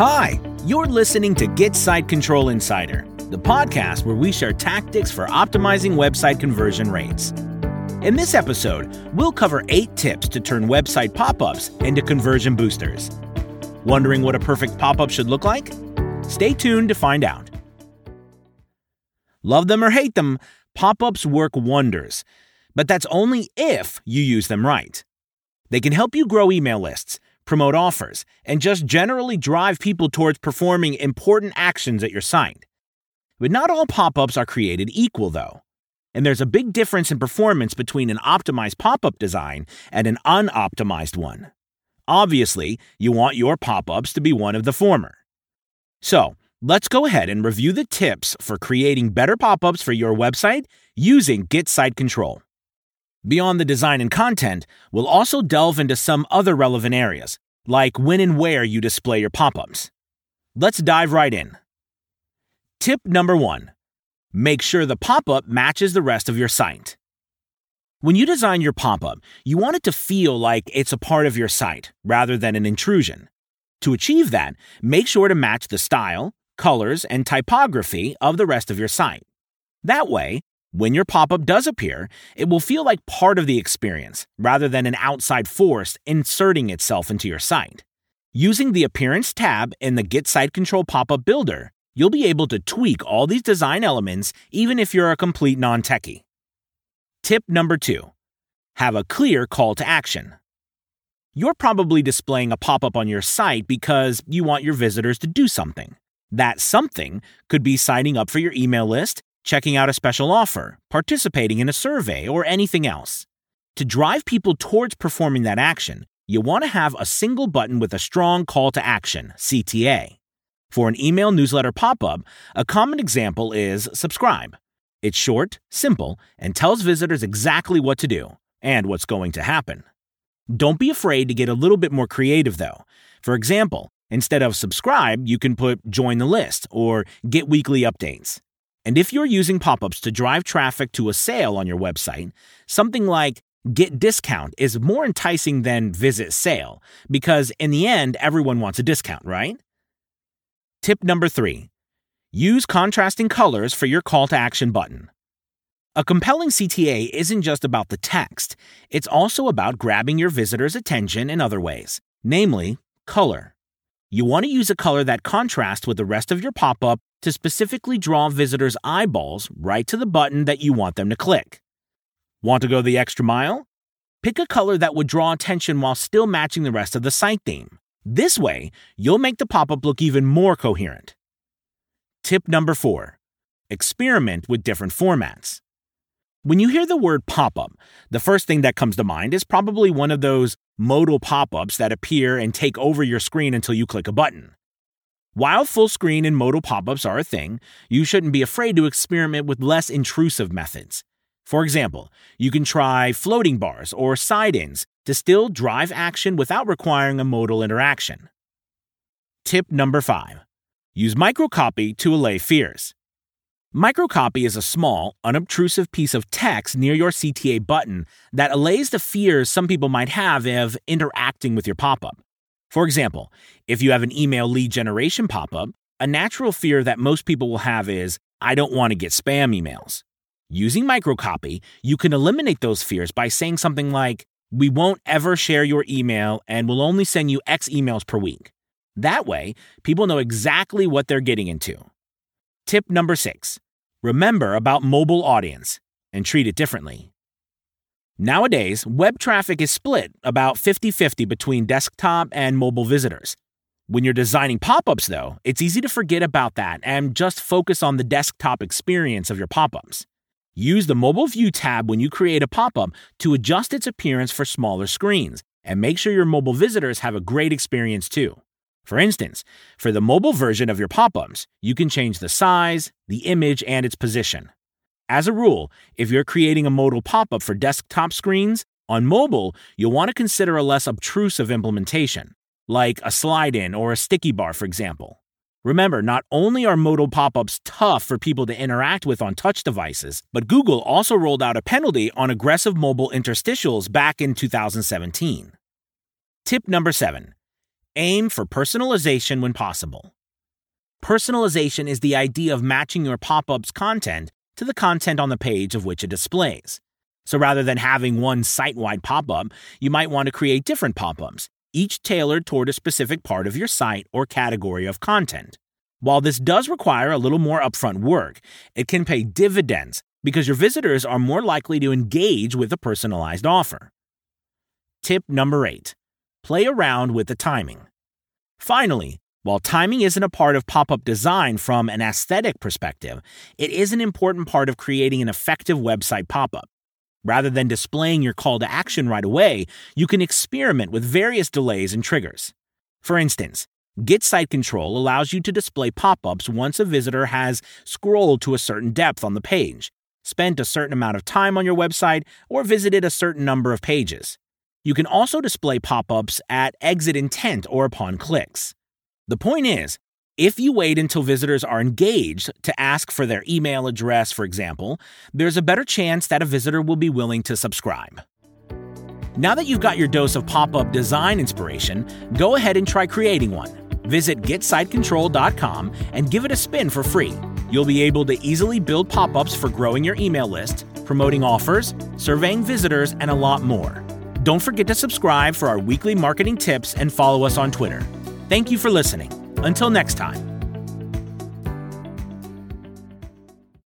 Hi, you're listening to Get Site Control Insider, the podcast where we share tactics for optimizing website conversion rates. In this episode, we'll cover eight tips to turn website pop ups into conversion boosters. Wondering what a perfect pop up should look like? Stay tuned to find out. Love them or hate them, pop ups work wonders, but that's only if you use them right. They can help you grow email lists promote offers, and just generally drive people towards performing important actions at your site. But not all pop ups are created equal, though. And there's a big difference in performance between an optimized pop up design and an unoptimized one. Obviously, you want your pop ups to be one of the former. So, let's go ahead and review the tips for creating better pop ups for your website using Get Site Control. Beyond the design and content, we'll also delve into some other relevant areas, like when and where you display your pop ups. Let's dive right in. Tip number one make sure the pop up matches the rest of your site. When you design your pop up, you want it to feel like it's a part of your site rather than an intrusion. To achieve that, make sure to match the style, colors, and typography of the rest of your site. That way, when your pop up does appear, it will feel like part of the experience rather than an outside force inserting itself into your site. Using the Appearance tab in the Get Site Control pop up builder, you'll be able to tweak all these design elements even if you're a complete non techie. Tip number two have a clear call to action. You're probably displaying a pop up on your site because you want your visitors to do something. That something could be signing up for your email list, checking out a special offer, participating in a survey, or anything else. To drive people towards performing that action, you want to have a single button with a strong call to action, CTA. For an email newsletter pop up, a common example is subscribe. It's short, simple, and tells visitors exactly what to do and what's going to happen. Don't be afraid to get a little bit more creative, though. For example, instead of subscribe, you can put join the list or get weekly updates. And if you're using pop ups to drive traffic to a sale on your website, something like get discount is more enticing than visit sale because in the end, everyone wants a discount, right? Tip number three use contrasting colors for your call to action button. A compelling CTA isn't just about the text, it's also about grabbing your visitor's attention in other ways, namely, color. You want to use a color that contrasts with the rest of your pop up to specifically draw visitors' eyeballs right to the button that you want them to click. Want to go the extra mile? Pick a color that would draw attention while still matching the rest of the site theme. This way, you'll make the pop up look even more coherent. Tip number four experiment with different formats. When you hear the word pop up, the first thing that comes to mind is probably one of those modal pop ups that appear and take over your screen until you click a button. While full screen and modal pop ups are a thing, you shouldn't be afraid to experiment with less intrusive methods. For example, you can try floating bars or slide ins to still drive action without requiring a modal interaction. Tip number five use microcopy to allay fears. Microcopy is a small, unobtrusive piece of text near your CTA button that allays the fears some people might have of interacting with your pop up. For example, if you have an email lead generation pop up, a natural fear that most people will have is I don't want to get spam emails. Using microcopy, you can eliminate those fears by saying something like, We won't ever share your email and we'll only send you X emails per week. That way, people know exactly what they're getting into. Tip number six remember about mobile audience and treat it differently. Nowadays, web traffic is split about 50 50 between desktop and mobile visitors. When you're designing pop ups, though, it's easy to forget about that and just focus on the desktop experience of your pop ups. Use the Mobile View tab when you create a pop up to adjust its appearance for smaller screens and make sure your mobile visitors have a great experience too. For instance, for the mobile version of your pop ups, you can change the size, the image, and its position. As a rule, if you're creating a modal pop up for desktop screens, on mobile, you'll want to consider a less obtrusive implementation, like a slide in or a sticky bar, for example. Remember, not only are modal pop ups tough for people to interact with on touch devices, but Google also rolled out a penalty on aggressive mobile interstitials back in 2017. Tip number seven Aim for personalization when possible. Personalization is the idea of matching your pop up's content to the content on the page of which it displays. So rather than having one site wide pop up, you might want to create different pop ups, each tailored toward a specific part of your site or category of content. While this does require a little more upfront work, it can pay dividends because your visitors are more likely to engage with a personalized offer. Tip number eight play around with the timing. Finally, while timing isn't a part of pop up design from an aesthetic perspective, it is an important part of creating an effective website pop up. Rather than displaying your call to action right away, you can experiment with various delays and triggers. For instance, Get Site Control allows you to display pop ups once a visitor has scrolled to a certain depth on the page, spent a certain amount of time on your website, or visited a certain number of pages. You can also display pop ups at exit intent or upon clicks. The point is, if you wait until visitors are engaged to ask for their email address, for example, there's a better chance that a visitor will be willing to subscribe. Now that you've got your dose of pop up design inspiration, go ahead and try creating one. Visit GetSiteControl.com and give it a spin for free. You'll be able to easily build pop ups for growing your email list, promoting offers, surveying visitors, and a lot more. Don't forget to subscribe for our weekly marketing tips and follow us on Twitter. Thank you for listening. Until next time.